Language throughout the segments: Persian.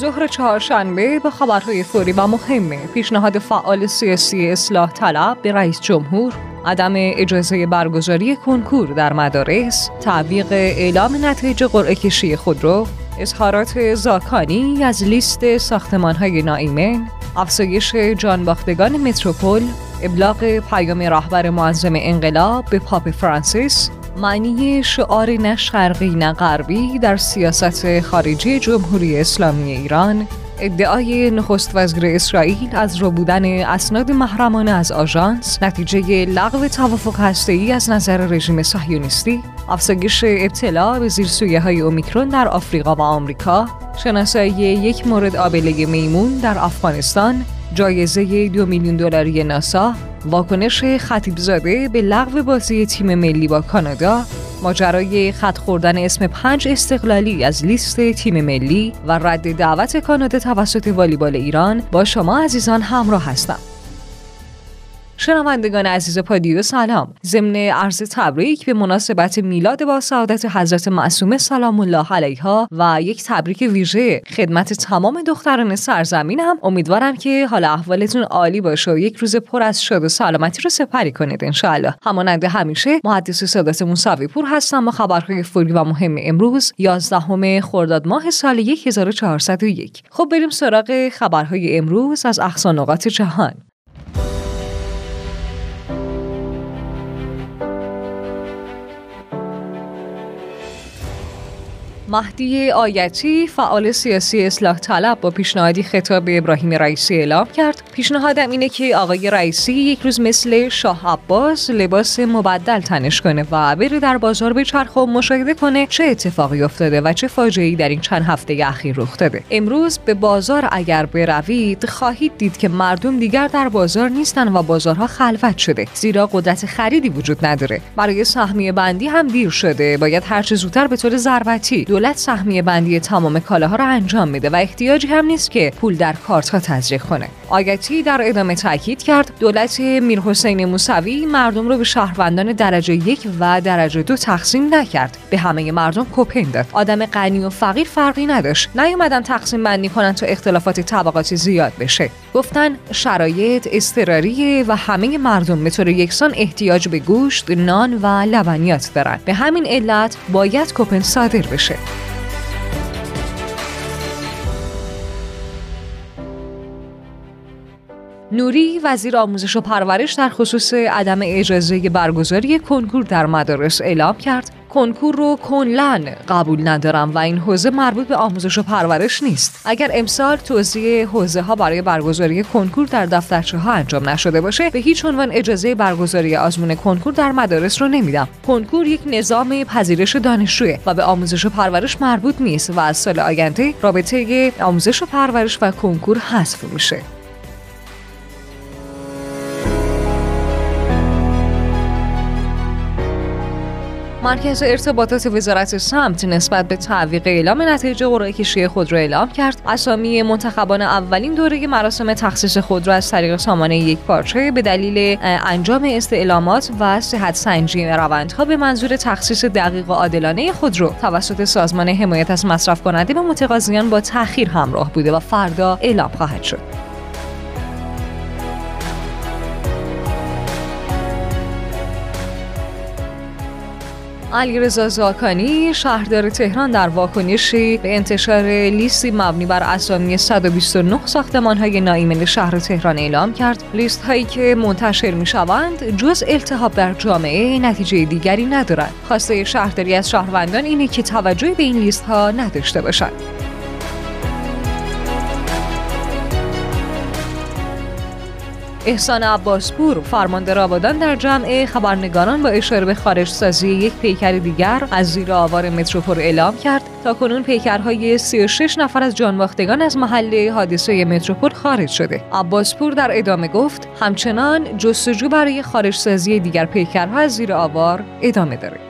ظهر چهارشنبه به خبرهای فوری و مهم پیشنهاد فعال سیاسی اصلاح طلب به رئیس جمهور عدم اجازه برگزاری کنکور در مدارس تعویق اعلام نتایج قرعه کشی خودرو اظهارات زاکانی از لیست ساختمان های نائیمن افزایش جانباختگان متروپول ابلاغ پیام رهبر معظم انقلاب به پاپ فرانسیس معنی شعار نه شرقی نه غربی در سیاست خارجی جمهوری اسلامی ایران. ادعای نخست وزیر اسرائیل از رو بودن اسناد محرمانه از آژانس نتیجه لغو توافق هسته‌ای از نظر رژیم صهیونیستی. افزایش ابتلا به زیرسویه های اومیکرون در آفریقا و آمریکا. شناسایی یک مورد آبله میمون در افغانستان. جایزه دو میلیون دلاری ناسا. واکنش خطیب زاده به لغو بازی تیم ملی با کانادا ماجرای خط خوردن اسم پنج استقلالی از لیست تیم ملی و رد دعوت کانادا توسط والیبال ایران با شما عزیزان همراه هستم. شنوندگان عزیز پادیو سلام. ضمن عرض تبریک به مناسبت میلاد با سعادت حضرت معصومه سلام الله علیها و یک تبریک ویژه خدمت تمام دختران سرزمینم امیدوارم که حال احوالتون عالی باشه و یک روز پر از شاد و سلامتی رو سپری کنید انشاءالله. همانند همیشه محدث سادات موسوی پور هستم با خبرهای فوری و مهم امروز 11 خرداد ماه سال 1401 خب بریم سراغ خبرهای امروز از اقصا نقاط جهان. مهدی آیتی فعال سیاسی اصلاح طلب با پیشنهادی خطاب ابراهیم رئیسی اعلام کرد. پیشنهادم اینه که آقای رئیسی یک روز مثل شاه عباس لباس مبدل تنش کنه و بره در بازار به چرخ و مشاهده کنه چه اتفاقی افتاده و چه فاجعه‌ای در این چند هفته اخیر رخ داده. امروز به بازار اگر بروید خواهید دید که مردم دیگر در بازار نیستن و بازارها خلوت شده. زیرا قدرت خریدی وجود نداره. برای سهمیه بندی هم دیر شده. باید هر چه زودتر به طور ضربتی دولت سهمیه بندی تمام کالاها را انجام میده و احتیاجی هم نیست که پول در کارت ها تزریق کنه. آگتی در ادامه تاکید کرد دولت میرحسین موسوی مردم رو به شهروندان درجه یک و درجه دو تقسیم نکرد. به همه مردم کوپن داد. آدم غنی و فقیر فرقی نداشت. نیومدن تقسیم بندی کنن تا اختلافات طبقاتی زیاد بشه. گفتن شرایط اضطراریه و همه مردم به طور یکسان احتیاج به گوشت نان و لبنیات دارن به همین علت باید کوپن صادر بشه. نوری وزیر آموزش و پرورش در خصوص عدم اجازه برگزاری کنکور در مدارس اعلام کرد. کنکور رو کنلن قبول ندارم و این حوزه مربوط به آموزش و پرورش نیست. اگر امسال توزیع حوزه ها برای برگزاری کنکور در دفترچه ها انجام نشده باشه به هیچ عنوان اجازه برگزاری آزمون کنکور در مدارس رو نمیدم. کنکور یک نظام پذیرش دانشجوه و به آموزش و پرورش مربوط نیست و از سال آینده رابطه آموزش و پرورش و کنکور حذف میشه. مرکز ارتباطات وزارت سمت نسبت به تعویق اعلام نتایج قرعه کشی خود را اعلام کرد. اسامی منتخبان اولین دوره مراسم تخصیص خود را از طریق سامانه یک پارچه به دلیل انجام استعلامات و صحت سنجی روندها به منظور تخصیص دقیق و عادلانه خود رو توسط سازمان حمایت از مصرف کننده و متقاضیان با تأخیر همراه بوده و فردا اعلام خواهد شد. علیرضا زاکانی شهردار تهران در واکنشی به انتشار لیستی مبنی بر اسامی 129 ساختمان های نایمن شهر تهران اعلام کرد. لیست هایی که منتشر می شوند جز التهاب در جامعه نتیجه دیگری ندارند. خواسته شهرداری از شهروندان اینه که توجه به این لیست ها نداشته باشند. احسان عباسپور فرمانده آبادان در جمع خبرنگاران با اشاره به خارج سازی یک پیکر دیگر از زیر آوار متروپول اعلام کرد. تا کنون پیکرهای 36 نفر از جانباختگان از محله حادثه متروپول خارج شده. عباسپور در ادامه گفت همچنان جستجو برای خارج سازی دیگر پیکرها از زیر آوار ادامه داره.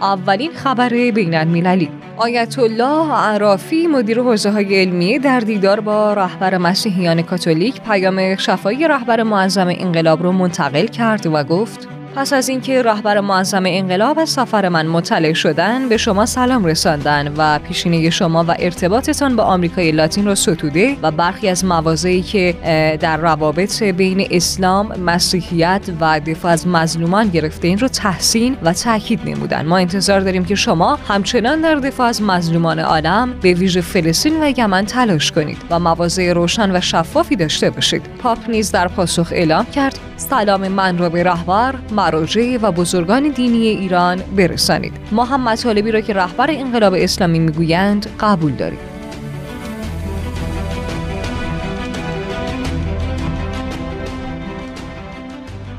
اولین خبر بین المللی آیت الله عرافی مدیر حوزه های علمیه در دیدار با رهبر مسیحیان کاتولیک پیام شفایی رهبر معظم انقلاب رو منتقل کرد و گفت پس از اینکه رهبر معظم انقلاب از سفر من مطلع شدن به شما سلام رساندن و پیشینه شما و ارتباطتان با آمریکای لاتین را ستوده و برخی از مواضعی که در روابط بین اسلام، مسیحیت و دفاع از مظلومان گرفته این رو تحسین و تاکید نمودن. ما انتظار داریم که شما همچنان در دفاع از مظلومان عالم به ویژه فلسطین و یمن تلاش کنید و مواضع روشن و شفافی داشته باشید. پاپ نیز در پاسخ اعلام کرد. سلام من را به رهبر مراجع و بزرگان دینی ایران برسانید. ما هم مطالبی را که رهبر انقلاب اسلامی می‌گویند قبول داریم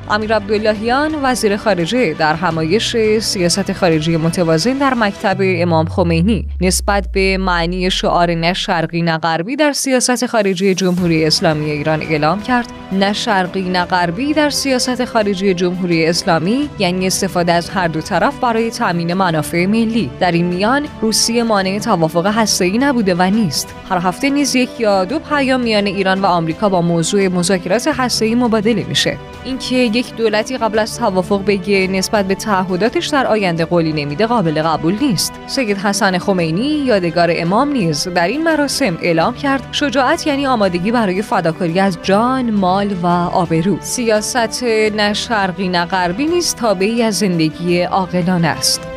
امیر عبداللهیان وزیر خارجه در همایش سیاست خارجی متوازن در مکتب امام خمینی. نسبت به معنی شعار نه شرقی نه غربی در سیاست خارجی جمهوری اسلامی ایران اعلام کرد. نه شرقی نه غربی در سیاست خارجی جمهوری اسلامی یعنی استفاده از هر دو طرف برای تامین منافع ملی. در این میان روسیه مانع توافق هسته‌ای نبوده و نیست. هر هفته نیز یک یا دو پیام میان ایران و آمریکا با موضوع مذاکرات هسته‌ای مبادله میشه. اینکه یک دولتی قبل از توافق بگه نسبت به تعهداتش در آینده قولی نمیده قابل قبول نیست. سید حسن خمینی یادگار امام نیز در این مراسم اعلام کرد شجاعت یعنی آمادگی برای فداکاری از جان مال و آبرو. سیاست نه شرقی نه غربی نیز تابعی از زندگی عاقلانه است.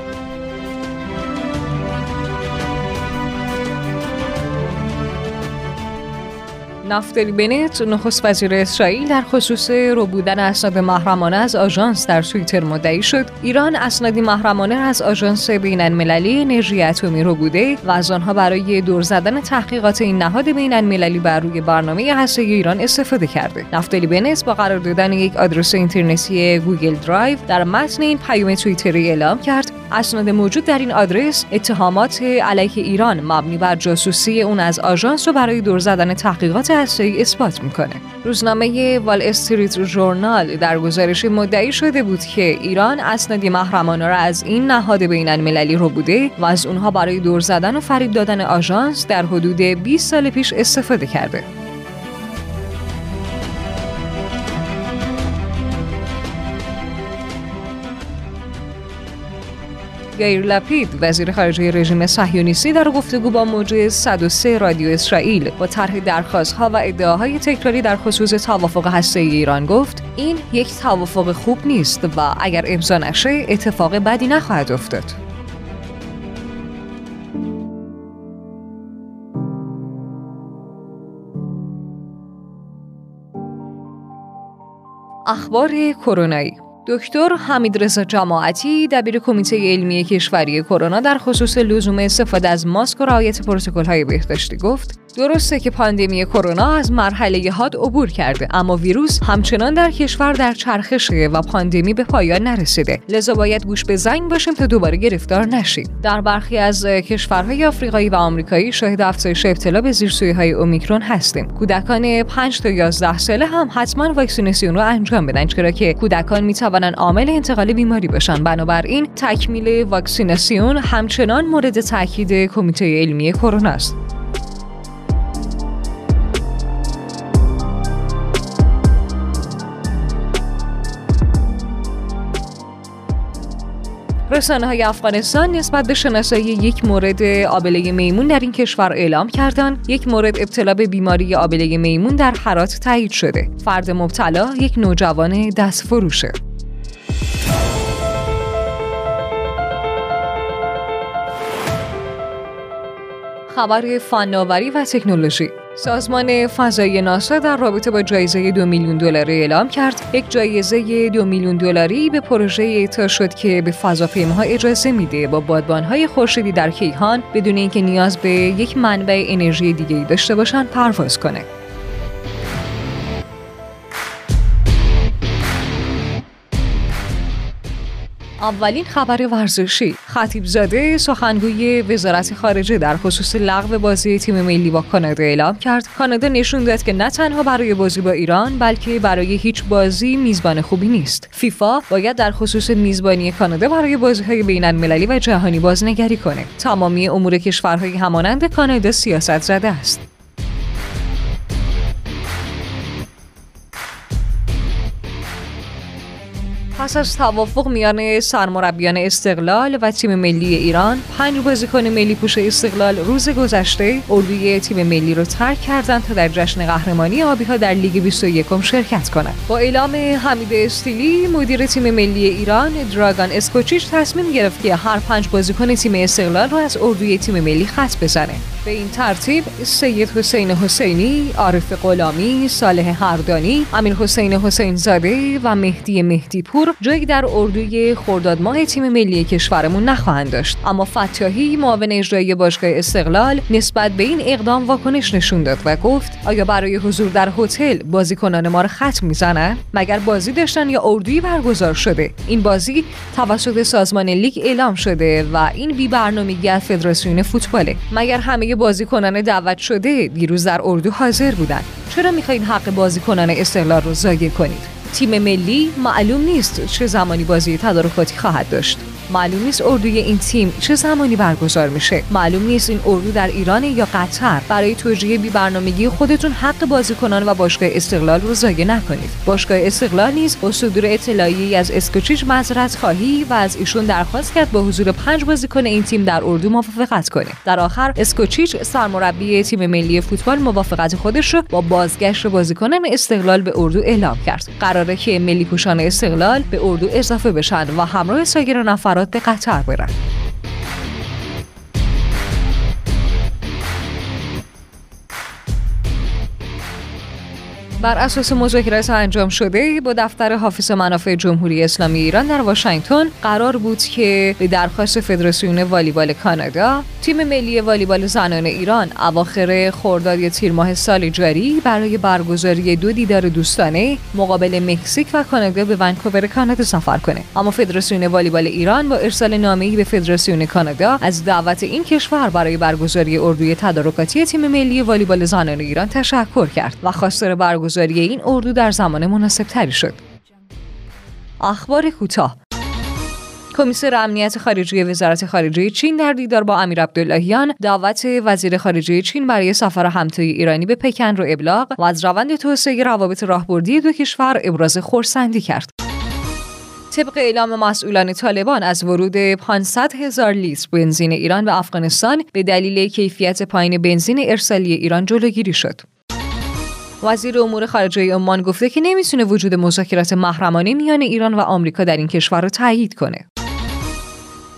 نفتالی بنت نخست وزیر اسرائیل در خصوص ربودن اسناد محرمانه از آژانس در توییتر مدعی شد. ایران اسنادی محرمانه از آژانس بین المللی انرژی اتمی ربوده و از آنها برای دور زدن تحقیقات این نهاد بین المللی بر روی برنامه هسته‌ای ایران استفاده کرده. نفتالی بنت با قرار دادن یک آدرس اینترنتی گوگل درایو در متن این پیام توییتری اعلام کرد. اسناد موجود در این آدرس اتهامات علیه ایران مبنی بر جاسوسی اون از آژانس رو برای دور زدن تحقیقات هسته‌ای اثبات می‌کنه. روزنامه وال استریت ژورنال در گزارش مدعی شده بود که ایران اسنادی محرمانه را از این نهاد بین المللی رو بوده و از اونها برای دور زدن و فریب دادن آژانس در حدود 20 سال پیش استفاده کرده. یایر لپید وزیر خارجه رژیم صهیونیستی در گفتگو با موج 103 رادیو اسرائیل با طرح درخواستها و ادعاهای تکراری در خصوص توافق هسته ایران گفت این یک توافق خوب نیست و اگر امضا نشه اتفاق بدی نخواهد افتاد. اخبار کرونایی دکتر حمیدرضا جماعتی دبیر کمیته علمی کشوری کرونا در خصوص لزوم استفاده از ماسک و رعایت پروتکل‌های بهداشتی گفت درسته که پاندمی کرونا از مرحله حاد عبور کرده اما ویروس همچنان در کشور در چرخشه و پاندمی به پایان نرسیده. لذا باید گوش به زنگ باشیم تا دوباره گرفتار نشیم. در برخی از کشورهای آفریقایی و آمریکایی شاهد افزایش ابتلا به های اومیکرون هستیم. کودکان 5 تا 11 ساله هم حتما واکسیناسیون رو انجام بدن چرا که کودکان می توانند عامل انتقال بیماری باشن بنابراین تکمیل واکسیناسیون همچنان مورد تاکید کمیته علمی کرونا است. رسانه های افغانستان نسبت به شناسایی یک مورد آبله میمون در این کشور اعلام کردند. یک مورد ابتلا به بیماری آبله میمون در حرات تایید شده. فرد مبتلا یک نوجوان دست فروشه. خبر فناوری و تکنولوژی. سازمان فضایی ناسا در رابطه با جایزه دو میلیون دلاری اعلام کرد. یک جایزه دو میلیون دلاری به پروژه اعطا شد که به فضاپیماها اجازه میده با بادبانهای خورشیدی در کیهان بدون اینکه نیاز به یک منبع انرژی دیگه داشته باشند پرواز کنه. اولین خبر ورزشی. خطیب زاده سخنگوی وزارت خارجه در خصوص لغو بازی تیم ملی با کانادا اعلام کرد. کانادا نشون داد که نه تنها برای بازی با ایران بلکه برای هیچ بازی میزبان خوبی نیست. فیفا باید در خصوص میزبانی کانادا برای بازی های بین المللی و جهانی بازنگری کنه. تمامی امور کشورهای همانند کانادا سیاست زده است. پس از توافق میان سرمربیان استقلال و تیم ملی ایران پنج بازیکن ملی پوش استقلال روز گذشته اردوی تیم ملی رو ترک کردند تا در جشن قهرمانی آبی ها در لیگ 21 شرکت کنند. با اعلام حمید استیلی مدیر تیم ملی ایران دراگان اسکوچیچ تصمیم گرفت که هر پنج بازیکن تیم استقلال رو از اردوی تیم ملی خط بزنه. به این ترتیب سید حسین حسینی، عارف غلامی، صالح هردانی، امیر حسین حسین زاده و مهدی مهدی پور جایی در اردوی خرداد ماه تیم ملی کشورمون نخواهند داشت. اما فتاحی معاون اجرایی باشگاه استقلال نسبت به این اقدام واکنش نشون داد و گفت آیا برای حضور در هتل بازیکنان ما را خط می‌زنن؟ مگر بازی داشتن یا اردویی برگزار شده؟ این بازی توسط سازمان لیگ اعلام شده و این بی برنامگی از فدراسیون فوتباله. مگر همه بازیکنان دعوت شده دیروز در اردو حاضر بودند چرا می‌خواین حق بازیکنان استقلال رو ضایع کنید؟ تیم ملی معلوم نیست چه زمانی بازی تدارکاتی خواهد داشت. معلوم نیست اردوی این تیم چه زمانی برگزار میشه. معلوم نیست این اردو در ایران یا قطر. برای توجیه بی برنامگی خودتون حق بازیکنان و باشگاه استقلال رو ضایع نکنید. باشگاه استقلال نیز با صدور اطلاعی از اسکوچیچ معذرت خواهی و از ایشون درخواست کرد با حضور پنج بازیکن این تیم در اردو موافقت کنه. در آخر اسکوچیچ سرمربی تیم ملی فوتبال موافقت خودش رو با بازگشت بازیکنان استقلال به اردو اعلام کرد. قراره که ملی پوشان استقلال به اردو اضافه بشن و همراه سایر نفرات به قطر برن بر اساس مذاکرات انجام شده با دفتر حافظ منافع جمهوری اسلامی ایران در واشنگتن قرار بود که به درخواست فدراسیون والیبال کانادا تیم ملی والیبال زنان ایران اواخر خرداد یا تیر ماه سال جاری برای برگزاری دو دیدار دوستانه مقابل مکزیک و کانادا به ونکوور کانادا سفر کنه. اما فدراسیون والیبال ایران با ارسال نامه‌ای به فدراسیون کانادا از دعوت این کشور برای برگزاری اردوی تدارکاتی تیم ملی والیبال زنان ایران تشکر کرد و خواستار برگزاری برگزاری این اردو در زمان مناسب تری شد. اخبار کوتاه کمیسر امنیت خارجی وزارت خارجه چین در دیدار با امیر عبداللهیان دعوت وزیر خارجه چین برای سفر همتای ایرانی به پکن رو ابلاغ و از روند توسعه روابط راهبردی دو کشور ابراز خورسندی کرد. طبق اعلام مسئولان طالبان از ورود 500 هزار لیتر بنزین ایران به افغانستان به دلیل کیفیت پایین بنزین ارسالی ایران جلوگیری شد. وزیر امور خارجه عمان گفته که نمی‌تونه وجود مذاکرات محرمانه میان ایران و آمریکا در این کشور رو تایید کنه.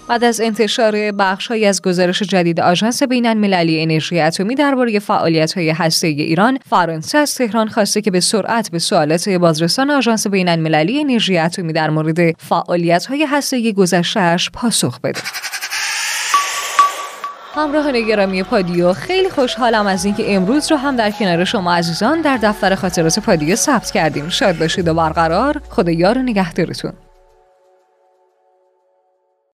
بعد از انتشار بخشهایی از گزارش جدید آژانس بین المللی انرژی اتمی درباره فعالیت های هسته ایران، فرانسه از تهران خواسته که به سرعت به سوالات بازرسان آژانس بین المللی انرژی اتمی در مورد فعالیت های هسته گذشتهش پاسخ بده. همراهان گرامی پادیو خیلی خوشحالم از اینکه امروز رو هم در کنار شما عزیزان در دفتر خاطرات پادیو ثبت کردیم. شاد باشید و برقرار. خدا یار و نگهدارتون.